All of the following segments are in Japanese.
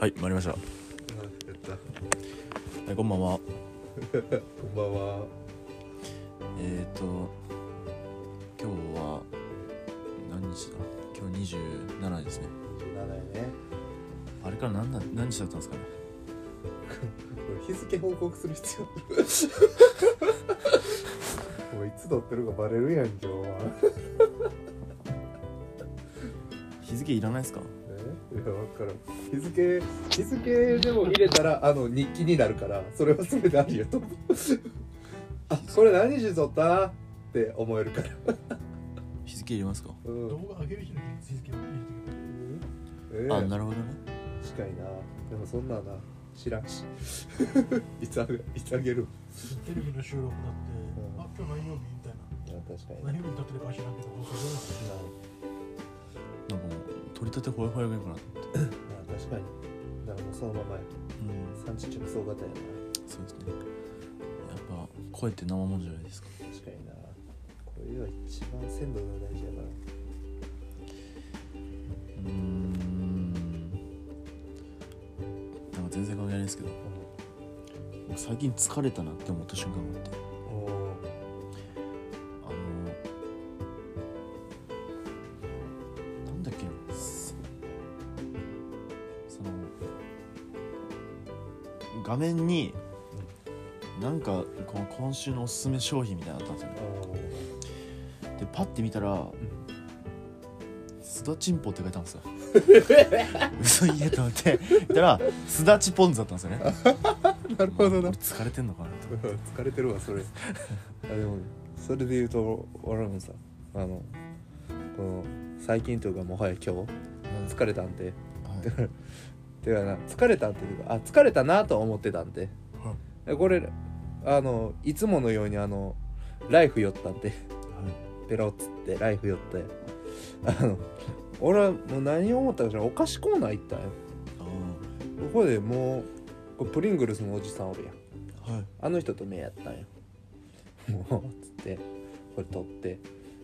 はい、参りました。あやったはい、こんばんは。こんばんは。えっ、ー、と、今日は何日だ？今日27ですね。27やね。あれから何だ何日だったんですかね？これ日付報告する必要。もういつ撮ってるかバレるやん今日は。日付いらないですか？からん。日付日付でも入れたらあの日記になるからそれはそれでありやと。思うあこれ何時撮った？って思えるから。日付入れますか？うん。動画上げる日の日付を入れてくれええあ、なるほどね。近いな。でもそんなな。知らんし。いつあげいつあげる？テレビの収録だって、うん。あ今日何曜日？みたいいや確かにな何曜日に撮ってるかは知らんけど放送すなんかもう、取り立てホイホイがいいかなと思って。まあ確かにだからもうそのままやうん、産地直送型やなそうですね。やっぱ、声って生もんじゃないですか。確かになこれは一番鮮度が大事やからうーん。なんか全然関係ないですけど、僕最近疲れたなって思った瞬間があって。面になんかこの今週のおすすめ商品みたいなのあったんですよねでパッて見たら「すだちんぽ」って書いてあるんですよ。嘘言えと思って。見たらすだちポン酢だったんですよね。なるほどな。俺疲れてんのかなと。疲れてるわそれ。あでもそれで言うと俺もさあのこの最近というかもはや今日疲れたんで。はいてかな疲れたんっていうかあ疲れたなとは思ってたんで。でこれあのいつものようにあのライフ寄ったんで。ペロッつってライフ寄って。あの俺はもう何を思ったかしらお菓子コーナー行ったんよ。あここでもうプリングルスのおじさんおるやん。ーはい。あの人と目やったんよ。もうつってこれ取って。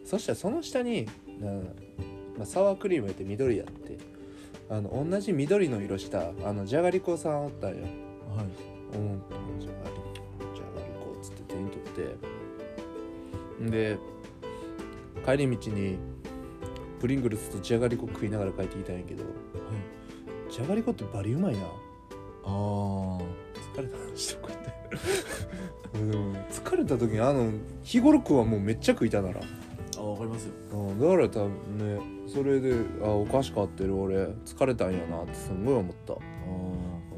そしたらその下にな、まあ、サワークリームやって緑やってあの同じ緑の色したあのじゃがりこさんおったんよ。はい。うん。じゃがりこじゃがりこっつって手に取って。んで帰り道にプリングルスとじゃがりこ食いながら帰ってきたんやけど。じゃがりこってバリうまいな。あー。疲れた。話とこうやってでも疲れた時にあの日頃食うはもうめっちゃ食いたなら、あわかりますよ。うん、だから多分ねそれであお菓子買ってる俺疲れたんやなってすごい思った。ああ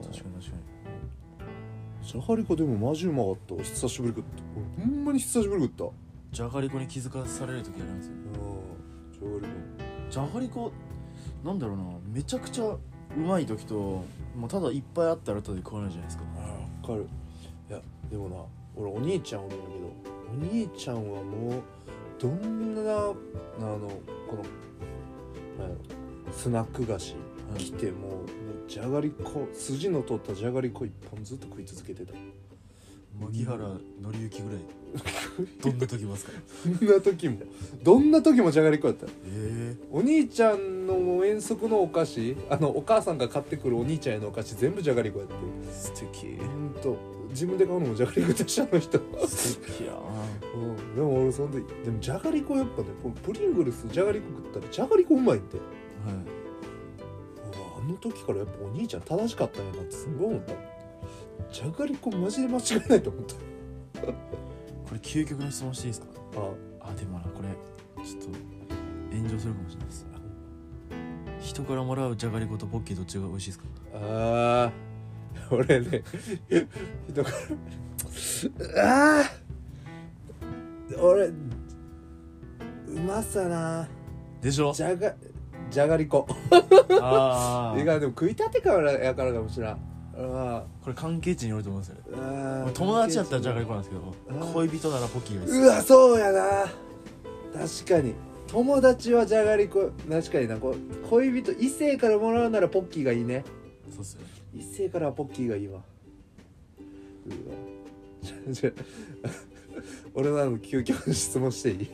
確かに確かに。じゃがりこでもマジうまかった。わ久しぶり食った。俺ほんまに久しぶり食った。うんじゃがりこに気づかされる時あるんですよじゃがりこじゃがりこなんだろうな。めちゃくちゃうまい時と、まあ、ただいっぱいあったらただで食わないじゃないですか。あ分かる。いやでもな俺お兄ちゃんおるんやけどお兄ちゃんはもうどんなあのこのスナック菓子来てももうじゃがりこ筋の取ったじゃがりこ一本ずっと食い続けてた。麦原紀之ぐらい。どんな時ますか？そんな時も。どんな時もじゃがりこやった。えお兄ちゃんの遠足のお菓子あのお母さんが買ってくるお兄ちゃんへのお菓子全部じゃがりこやって。え素敵。ほんと自分で買うのもじゃがりこでしたあの人。素敵やうん、でも俺そんででもじゃがりこやっぱねこのプリングルスじゃがりこ食ったらじゃがりこうまいって。うはわあの時からやっぱお兄ちゃん正しかったんやなってすごい思ったじゃがりこマジで間違いないと思った。いこれ究極の質問していいですか？あ。あでもなこれちょっと炎上するかもしれないです。人からもらうじゃがりことポッキーどっちが美味しいですか？あー。俺ね人からあー。俺うまさな。でしょ？じゃがじゃがりこ。ああいやでも食いたてからやからかもしれん。あこれ関係値によると思うんですよ友達だったらじゃがりこなんですけど恋人ならポッキーがいいです。うわそうやな。確かに。友達はじゃがりこ確かになこう恋人異性からもらうならポッキーがいいね。そうっすよね。異性からはポッキーがいいわ。うわ。俺のあの究極の質問していい？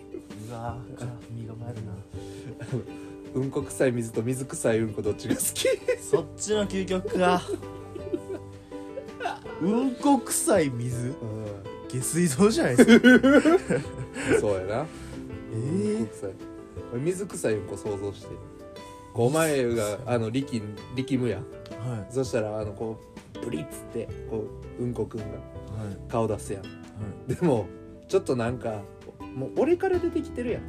うわー身が回るな。うんこ臭い水と水臭いうんこどっちが好き？そそっちの究極かうん。こ臭い水う下水道じゃないですかそうやなえーうん。こ臭い水臭いうん。こ想像してお前があの力力むやん。はいそしたらあのこうブリッつってこううん。こくん。がはい顔出すやん。はいでもちょっとなん。かもう俺から出てきてるやん。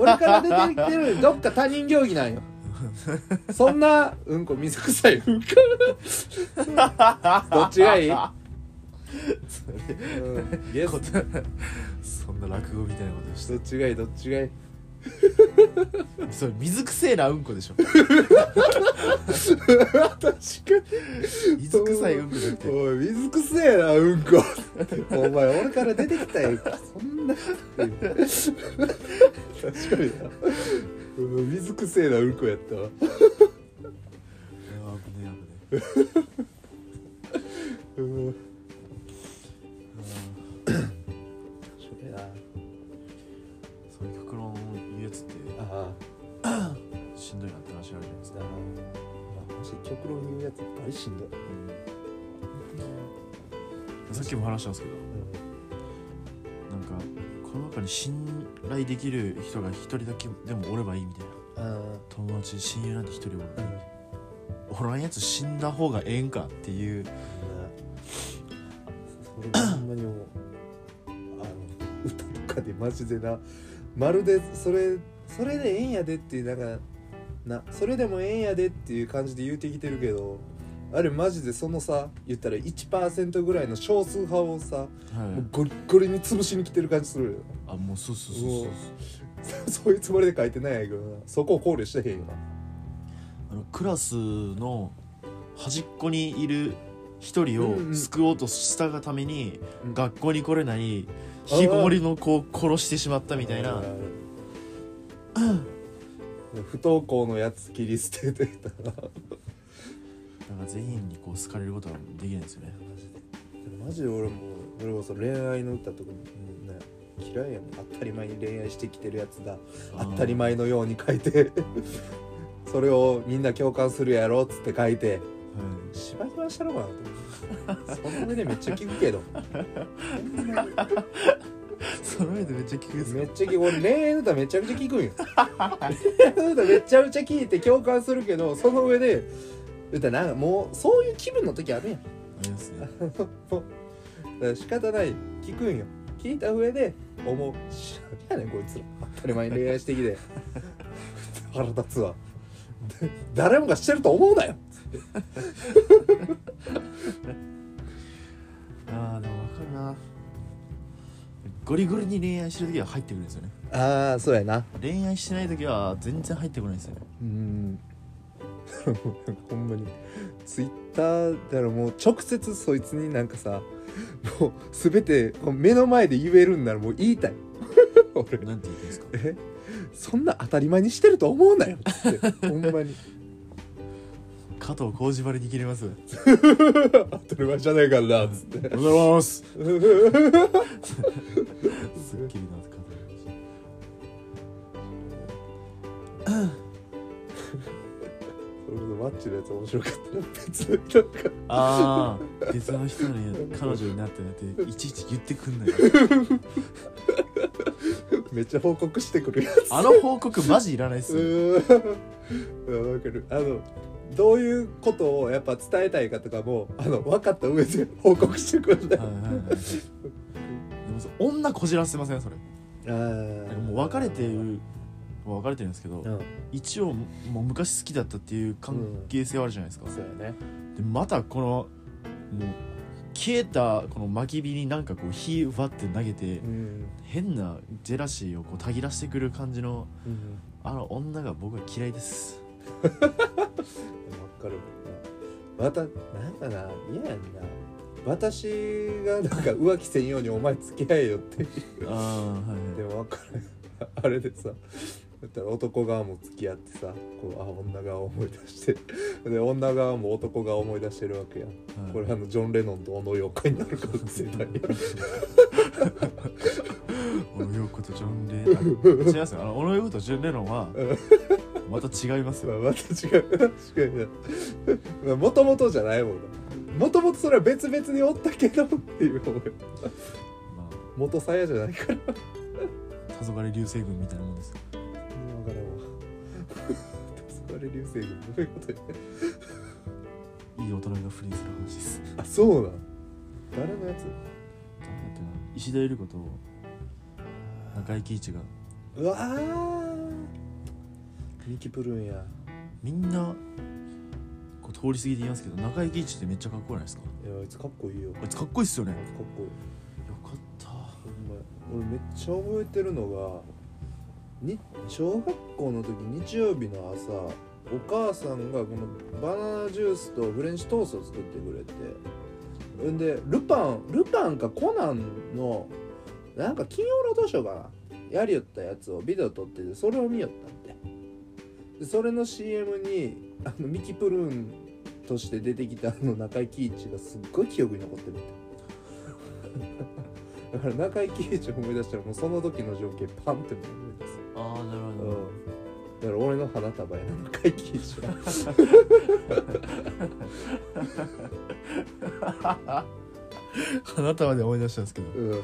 俺から出てきてるどっか他人行儀なん。よ そんなうんこ水臭いうんこどっちがいい、うん、イエス。ことそんな落語みたいなことして。どっちがいい？どっちがいい？それ水くせえなうんこでしょ。確か水臭いうんこじゃなくて。おい水くせえなうんこ。お前俺から出てきたやんかそんな。確かに水くせえなうんこやったわ。あ危ねえ危ねえ。うんあそれなーそういう極論言うやつってあしんどいなって話あるじゃないですかあまあもし極論言うやつバリしんどい、さっきも話したんですけどなんかこの中に信頼できる人が一人だけでもおればいいみたいな。あ友達親友なんて一人おるおらんやつ死んだ方がええんかっていう。それほんまに思うあの歌とかでマジでなまるでそれそれでええんやでっていうなんかなそれでもええんやでっていう感じで言うてきてるけどあれマジでそのさ言ったら1%ぐらいの少数派をさ、はい。もうゴリッゴリに潰しに来てる感じするよ。あもうそうそうそうそうそそう。いうつもりで書いてないんやけどな。そこを考慮してへんよなあのクラスの端っこにいる一人を救おうとしたがために、うん。学校に来れない引きこもりの子を殺してしまったみたいな。不登校のやつ切り捨ててた。らなんか全員にこう好かれることはできないんですよね。マジで俺も俺もその恋愛の歌とかもね嫌いやもん。当たり前に恋愛してきてるやつが当たり前のように書いて それをみんな共感するやろっつって書いてはい。芝居はしたろうかなと思ってその上でめっちゃ聞くけど。その上でめっちゃ聞くめっちゃ聞く。俺恋愛の歌めちゃくちゃ聞くんよ。恋愛の歌めちゃくちゃ聞いて共感するけどその上で歌なんかもうそういう気分の時あるやん。ありますね。もう。だから仕方ない。聞くんよ。聞いた上で思う。し何やねんこいつら。当たり前に恋愛してきて。腹立つわ。で 誰もがしてると思うなよ。ああでも分かるな。ゴリゴリに恋愛してる時は入ってくるんですよね。ああそうやな。恋愛してない時は全然入ってこないんですよね。うん ほんまに。ツイッターだからもう直接そいつになんかさもう全てこう目の前で言えるんならもう言いたい。俺。なんて言ってんですか？え？そんな当たり前にしてると思うなよ。って。ほんまに。加藤浩次張りに切れます？当たり前じゃないからな。っつっておはようございます。すっきりな加藤マッチのやつ面白かったな別になんかああ別の人に彼女になってなっていちいち言ってくんないめっちゃ報告してくるやつ。あの報告マジいらないっすわかる。あのどういうことをやっぱ伝えたいかとかもあの分かった上で報告してくるんだよはいはいはい。でもそ女こじらせません？それ。あもう別れてるもう別れてるんですけどうん。一応もう昔好きだったっていう関係性はあるじゃないですか、そうやね。でまたこのもう消えたこの巻き火になんかこう火わって投げてうん、変なジェラシーをこうたぎらしてくる感じのうん、あの女が僕は嫌いです。分かる。またなんかな嫌やんな。私がなんか浮気せんようにお前付き合えよってああはいでも分かる。あれでさだったら男側も付き合ってさこうあ女側を思い出して で女側も男側を思い出してるわけやん。はい。これあのジョン・レノンと小野洋子になるかもしれない小野洋子とジョン・レノン。あ違いますよ。あの小野洋子とジョン・レノンはまた違いますよ。まあまた違う。確かにな。もともとじゃないもんな。もともとそれは別々におったけどっていう方がまあ。元さやじゃないから。黄昏流星群みたいなもんですよ分 からんわ黄昏流星群どういうことや。いい大人が不倫する話です。あそうなん？誰のやつ？だってな石田ゆり子と中井貴一が。うわー。ミキプルーンや。みんなこう通り過ぎて言いますけど中井貴一ってめっちゃかっこよくないですか？いやあいつかっこいいよ。あいつかっこいいっすよね。あいつかっこいい。よかった。俺めっちゃ覚えてるのがに小学校の時日曜日の朝お母さんがこのバナナジュースとフレンチトーストを作ってくれてんでルパンルパンかコナンのなんか金曜ロードショーかなやりよったやつをビデオ撮っててそれを見よったんででそれの CM にあのミキプルーンとして出てきたあの中井貴一がすっごい記憶に残ってるって。だから中井貴一を思い出したらもうその時の情景パンって思い出す。ああなるほうん。だから俺の花束やな。中井貴一は花束で思い出したんですけどうん。あ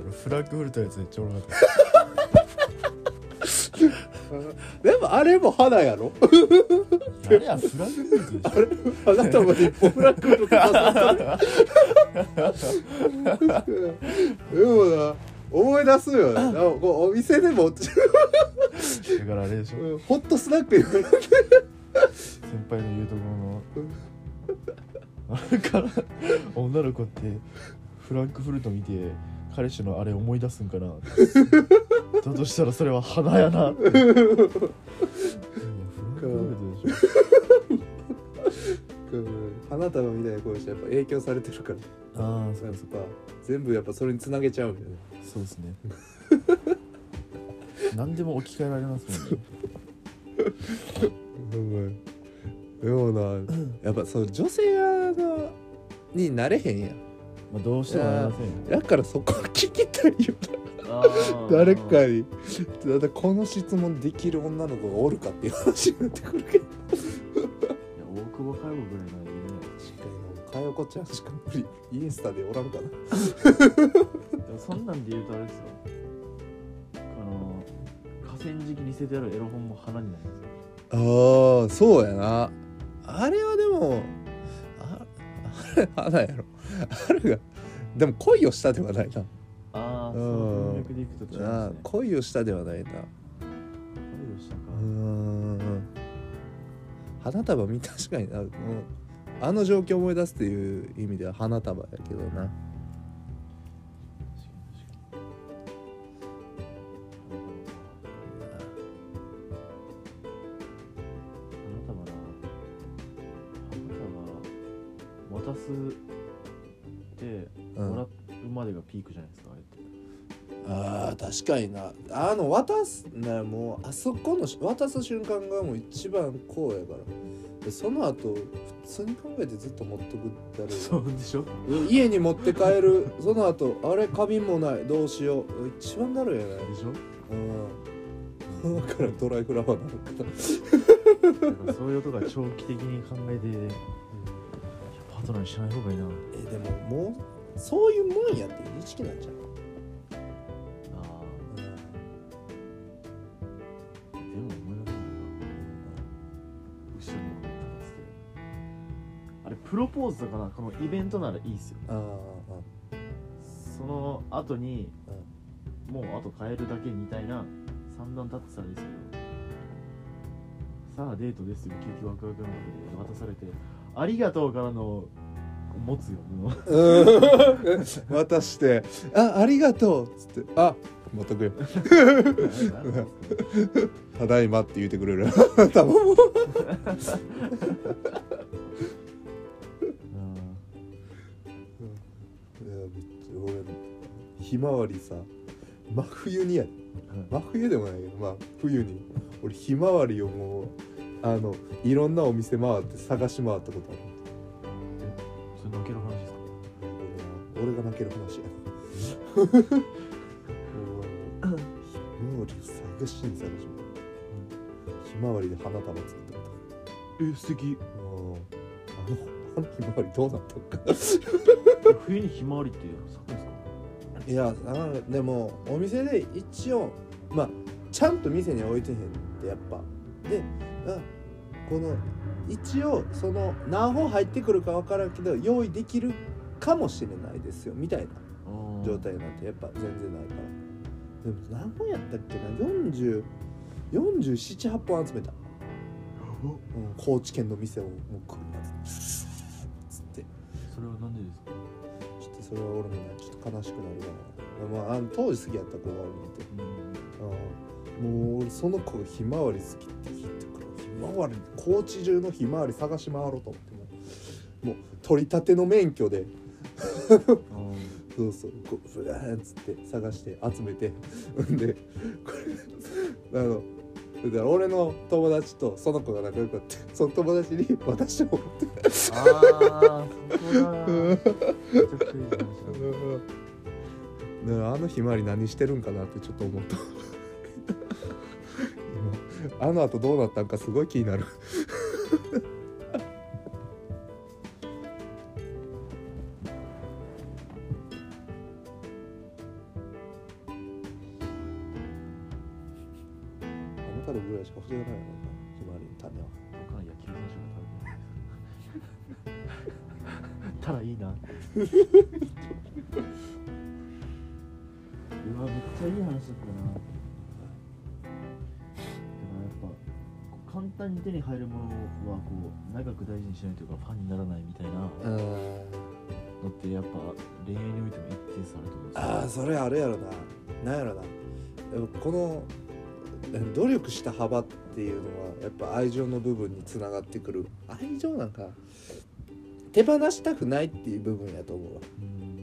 のフラッグフルトのやつめっちゃおもろかっでもあれも花やろ？たあれはフラッグフルトでしょ？花束で一本フラッグとか でもな思い出すよね。こうお店でも。だからあれでしょ。うん。ホットスナックに先輩の言うところの。あれから女の子ってフランクフルト見て彼氏のあれ思い出すんかな。だとしたらそれは花やな フランクフルトでしょ。うん花束みたいな声してやっぱ影響されてるから。ああやっぱ全部やっぱそれにつなげちゃうんだよねそうですね。何でも置き換えられますもんね。でもなやっぱそう女性側のになれへんやん。まあどうしてもなりませんよ。だからそこ聞きたいよ誰かに。だってこの質問できる女の子がおるかっていう話になってくるけど。いや大久保佳代子ぐらいならいるね確かになかよこちゃんしか無理インスタでおらんかな。でもそんなんで言うとあれですよ。あの河川敷に捨ててあるエロ本も花になりますよ。ああそうやな。あれはでもああれ花やろ。あれがでも恋をしたではないな。ああそうんの文脈でいくと違いあますね。恋をしたではないな。恋をしたか。うーん。花束見確かにな、うん、あの状況を思い出すっていう意味では花束やけどな。渡すってうんもらうまでがピークじゃないですかああー確かにな。あの渡すなもうあそこのし渡す瞬間がもう一番こうやからでその後普通に考えてずっと持っとくだろうそうでしょ？家に持って帰る。その後あれ花瓶もないどうしよう。一番だろうやないでしょ？うん。だからドライフラワーなのか。な そういうことが長期的に考えてパートナーにしない方がいいな。えでももうそういうもんやっていう認識なんちゃう、ロポーズとかなこのイベントならいいっすよ。ああその後に、もうあと変えるだけみたいな三段立ってたらいいですけどさあデートですよ。急遽ワクワクの中で渡されて。ありがとうからの持つよ。もううん。渡して「あありがとう」っつって「あ持っとくよ。ただいま」って言ってくれる。多分ひまわりさ。真冬にや。で真冬でもないけどまあ冬に。俺ひまわりをもうあのいろんなお店回って探し回ったことある。それ泣ける話ですか？俺が泣ける話や。なひまわりを探しに探しひまわりで花束作ってくれえ素敵。あのあのひまわりどうなったのか。冬にひまわりって咲くんですかいやでもお店で一応まあちゃんと店に置いてへんってやっぱ。であこの一応その何本入ってくるか分からんけど用意できるかもしれないですよみたいな状態なんてやっぱ全然ないから。でも何本やったっけな40 478本集めた、うん、高知県の店をもう来るやつ。つってそれはなんでですか？それは俺もねちょっと悲しくなるから。まああの当時好きやった子がおるんでうん。うん。もう俺その子がひまわり好きって聞いてからひまわり高知中のひまわり探し回ろうと思ってもう。もう取り立ての免許で。そうそう。こうふわーっつって探して集めて。ん でこれあのだから俺の友達とその子が仲良くなってその友達に渡してもらって。ああそこだあのひまわり何してるんかなってちょっと思った。今 あの後どうなったんかすごい気になる単に手に入るものはこう長く大事にしないというかファンにならないみたいなのってやっぱ恋愛においても一定数あると思うんですよああそれあるやろななんやろなでもこの努力した幅っていうのはやっぱ愛情の部分につながってくる愛情なんか手放したくないっていう部分やと思うわうん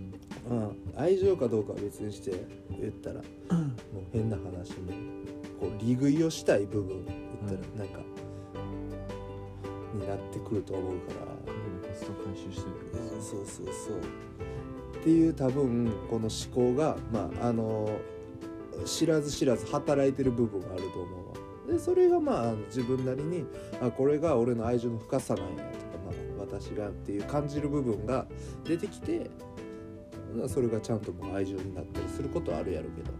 うん、愛情かどうかは別にして言ったらもう変な話もこう利食いをしたい部分言ったらなんか、になってくると思うから。コスト回収してるけどそうそうそう。っていう多分この思考がまああの知らず知らず働いてる部分があると思うわ。でそれがまあ自分なりにあこれが俺の愛情の深さなんやとか、まあ、私がっていう感じる部分が出てきてそれがちゃんともう愛情になったりすることはあるやろうけど、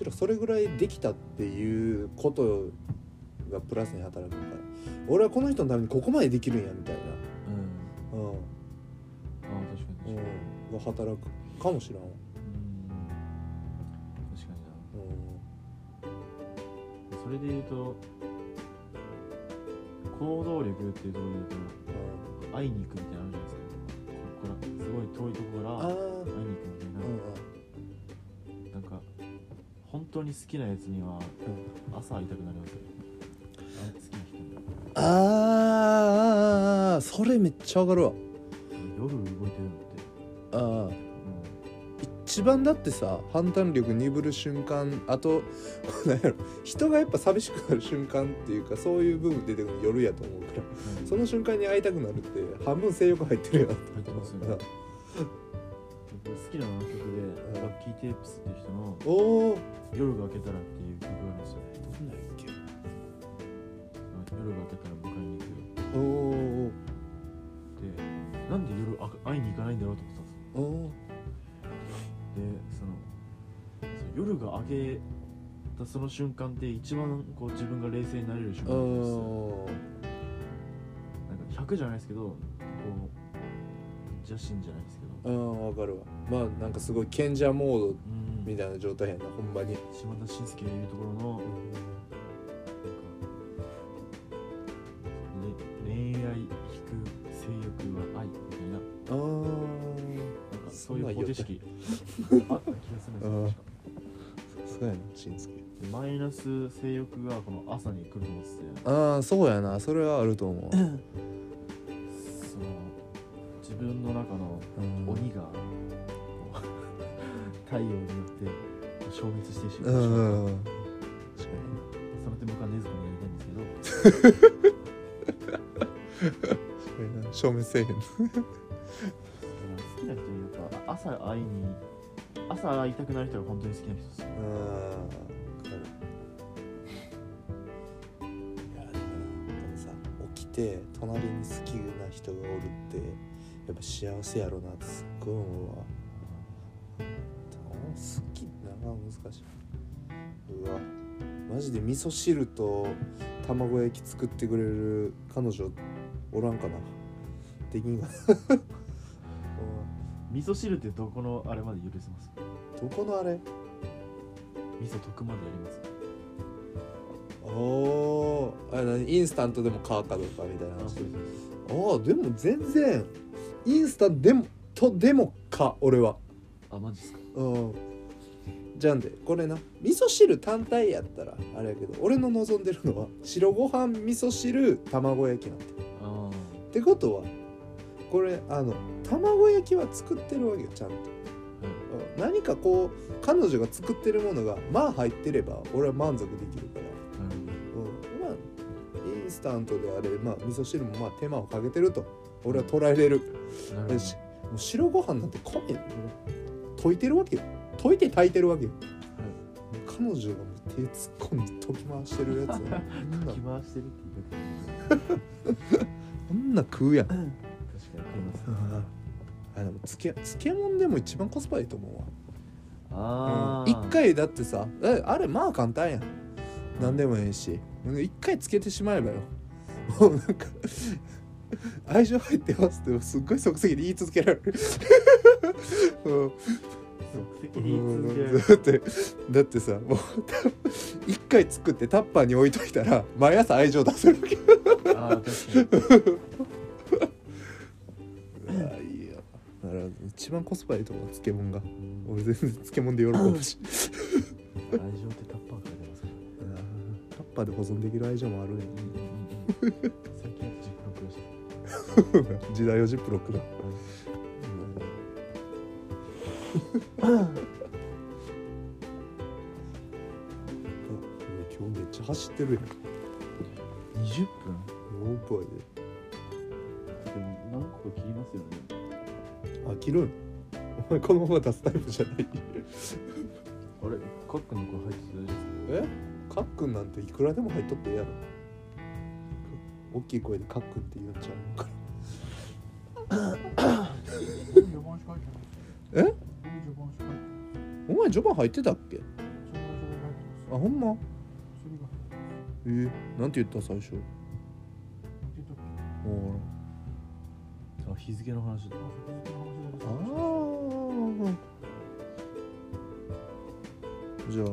しろそれぐらいできたっていうことがプラスに働くか。ら俺はこの人のためにここまでできるんやみたいな、うん。うんああ確かに確かに。うん、が働くかもしれん、うん、うん確かにな。それで言うと行動力っていうところで言うと会いに行くみたいなのあるじゃないですか。ここからすごい遠いとこから会いに行くみたいな、うん。なんか本当に好きなやつには朝会いたくなりますよね。ああーそれめっちゃわかるわ。夜動いてるのって。あー。も一番だってさ判断力鈍る瞬間あと なんやろ人がやっぱ寂しくなる瞬間っていうかそういう部分出てくるの夜やと思うから。う、その瞬間に会いたくなるって半分性欲入ってるやん。入ってますよね。僕 好きな曲で「ラッキーテープス」っていう人のおお「夜が明けたら」っていう曲があるんですよ。どんなんやっけ？夜が明けたら迎えに行くよ。おおでなんで夜あ会いに行かないんだろうと思ってたんですよ。でその夜が明けたその瞬間って一番こう自分が冷静になれる瞬間なんですよ。おなんか100じゃないですけどこう邪心じゃないですけどうんわかるわ。まあなんかすごい賢者モードうん。みたいな状態やなほんまに。島田紳介が言うところのなんかれ恋愛引く性欲は愛みたいな。あなんかそういう方程式。あった気がするんですよそうやなしんすけでマイナス性欲がこの朝に来ると思っててああそうやな。それはあると思う、鬼が 太陽によって消滅してしまう。う、ん確かその点僕は禰豆子にやりたいんですけど。消滅せえへん好きな人にやっぱ朝会いに朝会いたくなる人が本当に好きな人ですよ。うんいやでもなでもさ起きて隣に好きな人がおるってやっぱ幸せやろなってすっごい思うわ。好きな難しい。うわマジで味噌汁と卵焼き作ってくれる彼女おらんかな。できんかな。味噌汁ってどこのあれまで許せます？どこのあれ？味噌溶くまでやります。おおあれ何？インスタントでも買うかどうかみたいな話。ああでも全然インスタでもとでもか俺は。あマジっすか？うん。じゃんでこれな。味噌汁単体やったらあれやけど俺の望んでるのは白ご飯味噌汁卵焼きなんて。あってことはこれあの卵焼きは作ってるわけよちゃんと、うん。何かこう彼女が作ってるものがまあ入ってれば俺は満足できるから。あなるうん、まあインスタントであれ、まあ、味噌汁もまあ手間をかけてると俺は捉えれる。るもう白ご飯なんて米溶いてるわけよ。溶いて炊いてるわけよ、もう彼女がもう手突っ込んで溶き回してるやつそ んな。かき回してるって言い方そんな食うやん。確かに食いますあでも漬け漬物でも一番コスパいいと思うわ。ああうん。一回だってさえあれまあ簡単やん。何でもいいし。一回つけてしまえばよ。もうなんか愛情入ってますってすっごい即席で言い続けられる。うん即席に言い続けられる。だってだってさもう一回作ってタッパーに置いといたら毎朝愛情出せるわけ。ああ確かに。うわいいよ。だから一番コスパいいと思う漬物が。俺全然漬物で喜ぶし。愛情ってタッパーから出ますから。タッパーで保存できる愛情もあるね 時代をジップロックだ。今日めっちゃ走ってるやん。20分？オーバーで。も何個か切りますよね。であ切るん？お前このまま出すタイプじゃない。あれ？カックの声入ってないですえ？カックンなんていくらでも入っとってええやろ。大きい声でカックンって言うんちゃうからえ？お前序盤入ってたっけ？あほんま？えー、なんて言った最初？あ日付の話だああじゃあ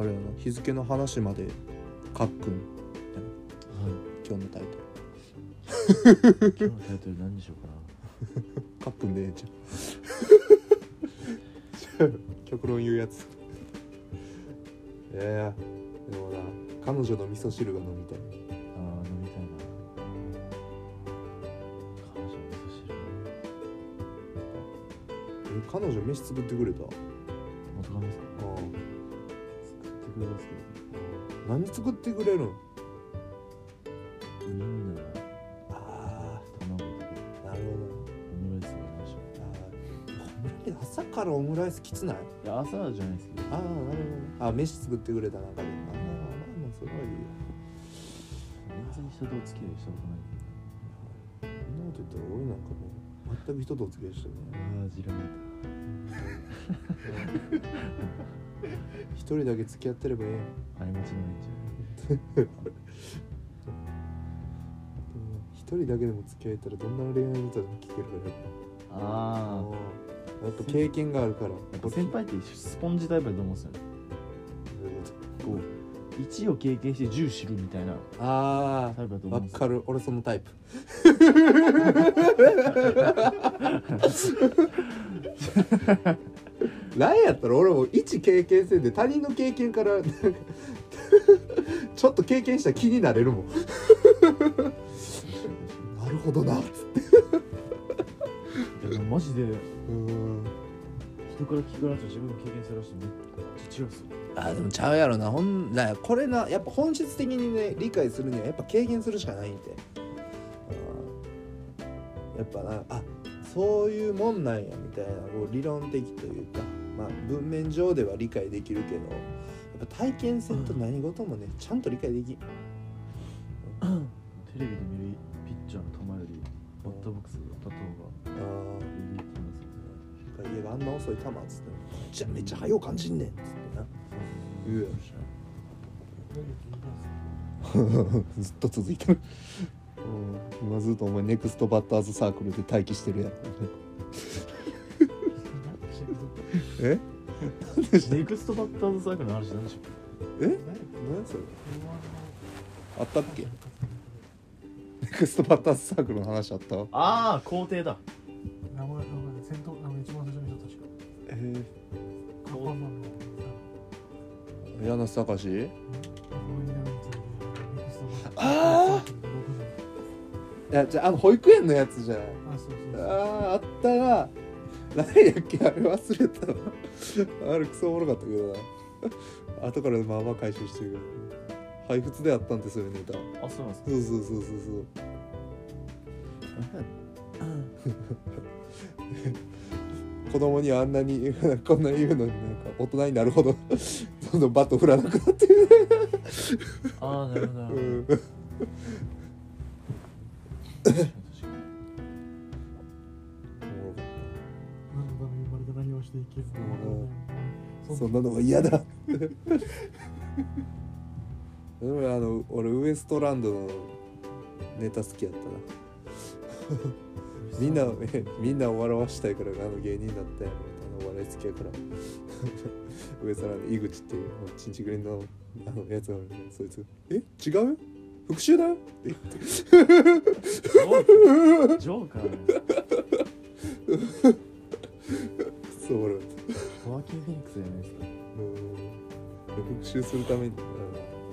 あれやな。日付の話までカックンはい。今日のタイト今日のタイトル何にしようかな。ルカックンでええじゃん。極論言うやつ。いやいやでもな彼女の味噌汁が飲みたい。あー飲みたいな。彼女の味噌汁。え彼女飯作ってくれた？元カノですかあ。作ってくれますけ何作ってくれるんからオムライスきつない？ういや朝じゃないですけどああなるほど。あ飯作ってくれた中でああまあまあそれはいいよ。全然人とお付き合いしたことない。そんなこと言ったら俺なんかも。う全く人とお付き合いしてるねああじられ一人だけ付き合ってればええやん。た過ちの連一人だけでも付き合えたらどんな恋愛ネタでも聞けるからやっ中あぱやっぱ経験があるから。あ先輩ってスポンジタイプだと思うんですよね。ここう1を経験して10知るみたいなとあタイプだとあわ思うんですよ。かる。俺そのタイプ。なんやったら俺も一経験せんで他人の経験からなんかちょっと経験した気になれるもん。なるほどなっつってマジで。うん。人から聞かないと自分の経験するらしいめっちゃ違うっすよ。あでもちゃうやろな。ほんなこれなやっぱ本質的にね理解するにはやっぱ経験するしかないんで。うん。やっぱなあそういうもんなんやみたいなこう理論的というか。まあ文面上では理解できるけどやっぱ体験せんと何事もねちゃんと理解できんあんな遅い球っつってじゃめっちゃ早う感じんねんっつってな。言うやろしなずっと続いてる。うん今ずっとお前ネクストバッターズサークルで待機してるやん。え？ネクストバッターズサークルの話なんでしょえ？何それ？あったっけ？ネクストバッターズサークルの話あった？ああ校庭だ柳瀬隆あ6いやじゃああの保育園のやつじゃないああーあったな何やっけあれ忘れたわ。あれクソおもろかったけどな。後からまあまあ回収してるけど配布であったんですよネタ。あそうなんですか？そうそうそうそうそう。子供にあんなにこんな言うのになんか大人になるほどどんどんバット振らなくなってる、ああなるほどうん、そんなのが嫌だ。でもあの俺ウエストランドのネタ好きやったな。みんなえみんなを笑わしたいからあの芸人になったやろあのお笑い好きやからウエストランド井口っていうちんちくりんのあのやつがおるねそいつ「え違う復讐だよ」って言ってジョーカーそう俺ホワキン・フェニックスじゃないですかうん復讐するために、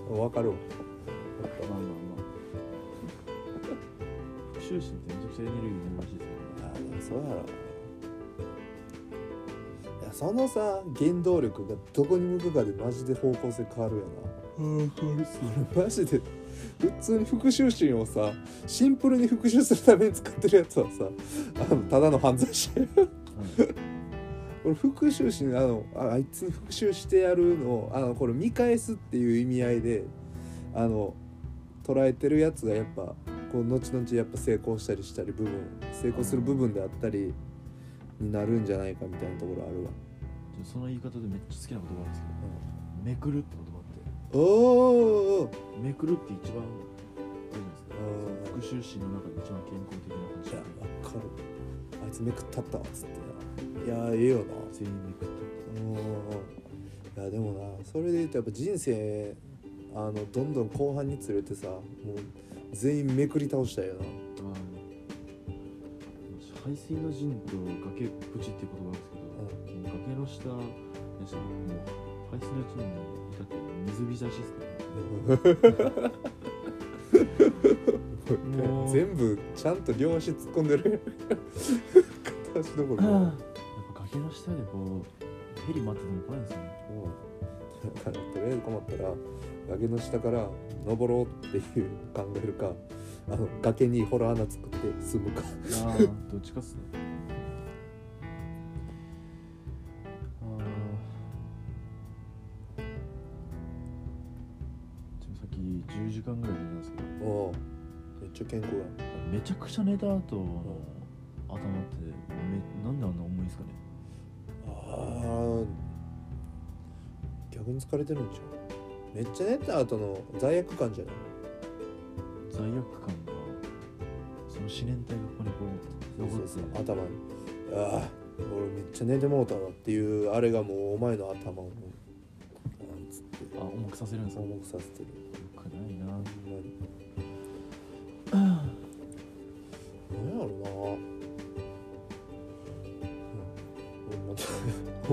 うん、分かるわまあまあまあ復讐心ってめちゃくちゃエネルギーになるらしいですよねあでもそうやろいやそのさ原動力がどこに向くかでマジで方向性変わるよな。うんそれマジで。普通に復讐心をさシンプルに復讐するために使ってるやつはさあのただの犯罪者や。俺復讐心あのああいつに復讐してやるのをあのこれ見返すっていう意味合いであの捉えてるやつがやっぱこう後々やっぱ成功したりしたり部分成功する部分であったりになるんじゃないかみたいなところあるわ、その言い方でめっちゃ好きな言葉あるんですけどめくるって言葉っておー。おめくるって一番あれじゃないですか復讐心の中で一番健康的な感じいやでわかる。あいつめくったったわっつって。ないやええよな。全員めくった。うんいやでもなそれで言うとやっぱ人生あのどんどん後半につれてさもう全員めくり倒した。よなあー排水の陣と崖っぷちっていう言葉なんですけど、崖の下ですよもう排水の陣に至って水浸しですからね。も う全部ちゃんと両足突っ込んでる。片足どころ。かやっぱ崖の下でこうヘリ待ってても来ないんですよね。うん。だからとりあえず困ったら崖の下から登ろうっていう考えるかあの崖にホラー穴作って住むかどっちかっすね。ああでもさっき10時間ぐらい寝たんですけど。おおめっちゃ健康やん。めちゃくちゃ寝た後の頭ってめなんであんな重いんですかね。あー。逆に疲れてるんじゃんめっちゃ寝た後の罪悪感じゃない？罪悪感がその思念体がここにこう残って。て頭に。ああ俺めっちゃ寝てもうたわっていうあれがもうお前の頭を。なんつって。あ重くさせるんですか？よ重くさせてる。くないな。ほんまに何やろな。う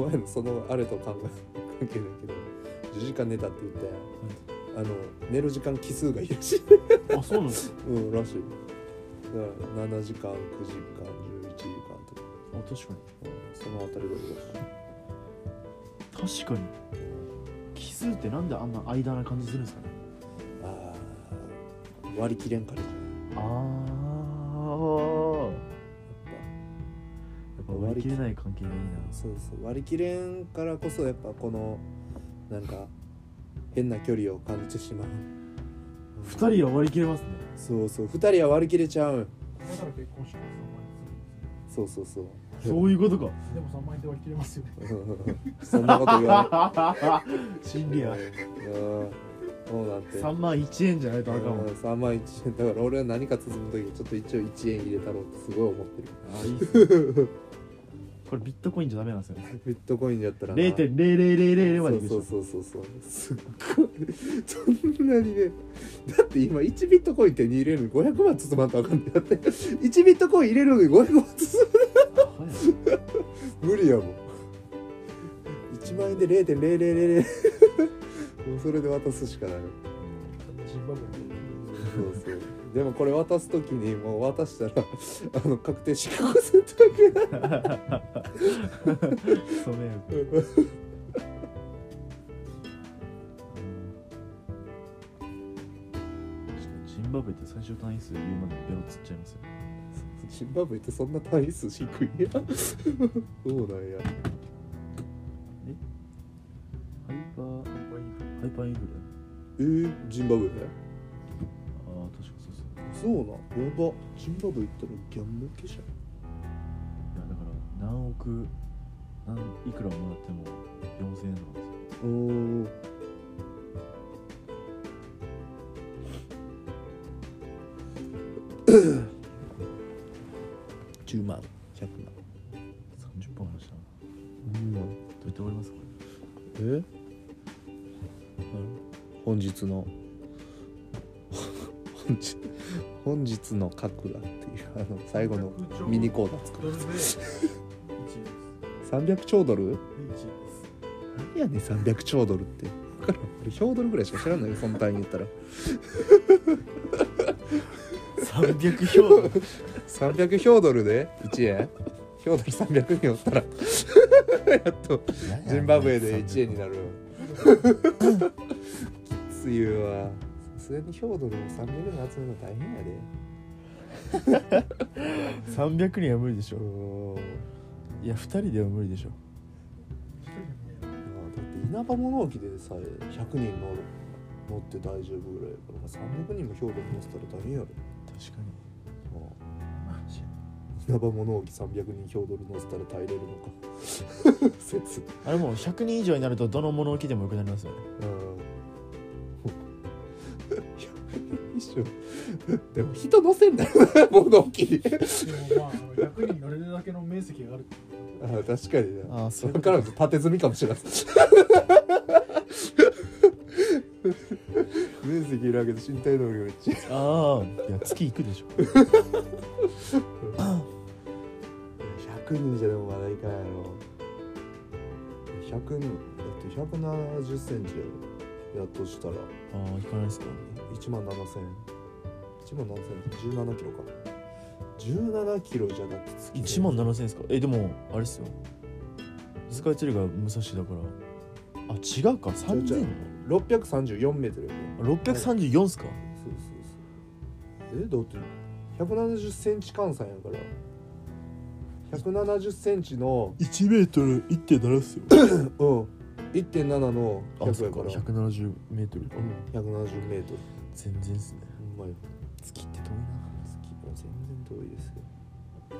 ん。お前のそのあれと関係関係ないけど。10時間寝たって言ったやん、あの寝る時間奇数がいいらし。いあそうなんですか？うんらしいだから7時間9時間11時間とか、あ確かに。うん、そのあたりがいいらしい確かに。奇数ってなんであんな間な感じするんですかね。ああ割り切れんから。じゃないああやっぱ割り切れない関係がいいな。そうそう割り切れんからこそやっぱこのなんか変な距離を感じてしまう。二人は割り切れますねそうそう。2人は割り切れちゃう。だから結婚式はそうそうそう。そういうことか。3万円でも3万円で割り切れますよね。そんなこと言わ 心理や。ないうん。そうなんて3万1円じゃないとあかんもんうん。3万1円。だから俺は何か進む時ちょっと一応1円入れたろうってすごい思ってる。あいいっすねこれビットコインじゃダメなんですよね。ビットコインやったらな。0.0000までいくでしょ。そうそうそうそうすっごいそんなにね。だって今1ビットコイン手に入れるのに500万包まんとあかんねだって。1ビットコイン入れるのに500万包む無理やもん。1万円で0.0000もうそれで渡すしかない。ジンバブエそうそうでもこれ渡す時にもう渡したら あの確定申告するだけそうねジンバブエって最終単位数言うまでベロつっちゃいますよ。ジンバブエってそんな単位数低い？んやそうなんや。ハイパーハイパーインフレえー、ジンバブエ？そうなんやばジンバブ行ったらギャン向けじゃんいやだから何億何いくらもらっても4000円とかですようー。ん10万100万30分話したなうんどうやって終わりますこえ本日の本日本日のカクラっていうあの最後のミニコーナー作る。ドルで1位です300兆ドル？1位です何やねん300兆ドルって。分からん。俺100ドルぐらいしか知らんのよその単位言ったら。れ300票300ヒョードルで？1円？ヒョードル300人おったら。やっとジンバブエで1円になる。きついわ。さすがにヒョードルも300人集めるの大変やで。300人は無理でしょ。うんいや2人では無理でしょ。だって稲葉物置でさえ100人乗る。乗って大丈夫ぐらいやから。300人もヒョードル乗せたら大変やろ。確かに。稲葉物置300人ヒョードル乗せたら耐えれるのか。説。あれもう100人以上になるとどの物置でもよくなりますよね。うん一緒でも人乗せんだよ。な 物置。にでもまああの100人乗れるだけの面積がある。あ確かにねああそれから縦積みかもしれない。面積いるわけで身体能力めっちゃああいや月行くでしょ。100人じゃでもまだいかんやろ100人だって170センチややっとしたら。ああ行かないですか1万7000 1万7000 17キロか。17キロじゃだって月1万7000円ですか？えでもあれっすよ。スカイツリーが武蔵だから。あ違うか。ちゃう。3000 634メートル。やね634っすか？そうそうそう。えだって170センチ換算やから。170センチの1メートル1.7っすよ。うん1.7の100あそっか。やから。170メートルか。うん170メートル。全然っすね。ほんまよ月。って遠いな月。も全然遠いですよ100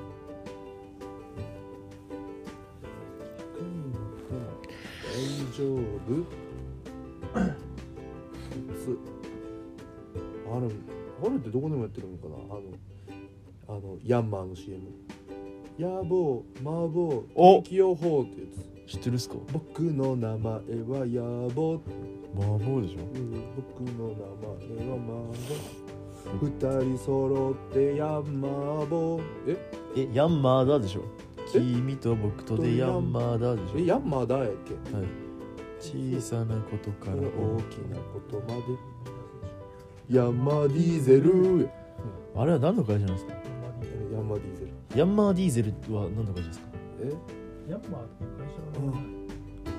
大丈夫つあれあれってどこでもやってるのかなあのあのヤンマーの CM 野望麻婆お天気予報ってやつ知ってるっすか？僕の名前は野望麻婆でしょ。うん僕の名前は麻婆二人揃ってヤンマーボーえ？えヤンマーダーでしょ。え？君と僕とでヤンマーダーでしょ。えヤンマーだやっけ？はい。小さなことかからら大きなことまで。ヤンマーディーゼル。やなあれは何の会社なんですか？ヤンマーディーゼル。ヤンマーディーゼルは何の会社ですか？え？ヤンマーっていう会社の名前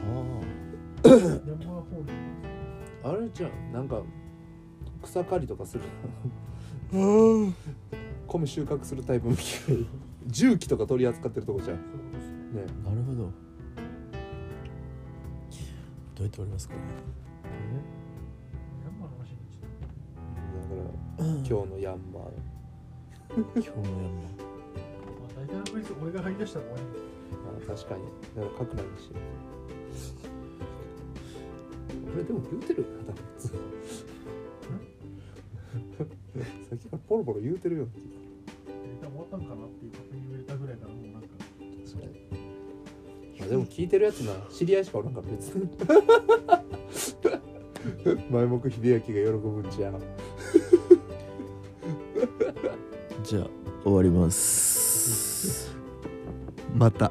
あヤンマー。ホールディングあれじゃん。なんか草刈りとかする。米収穫するタイプの機械重機とか取り扱ってるとこじゃん。ねそういうことですね。なるほど。どうやって割りますかね。ヤンマーの話にちょっだから今日のヤンマー。今日のヤンとまあ大体のクイズ俺が入り出したら終わりあ確かに。だから書くなにし俺でも言うてるよな多分ずっとさっきからポロポロ言うてるような気終わったんかなっていう確認を入れたぐらいからもうなんか。それまあでも聞いてるやつな知り合いしかおらんから別に。前目秀明が喜ぶんじゃん じゃあ終わります。また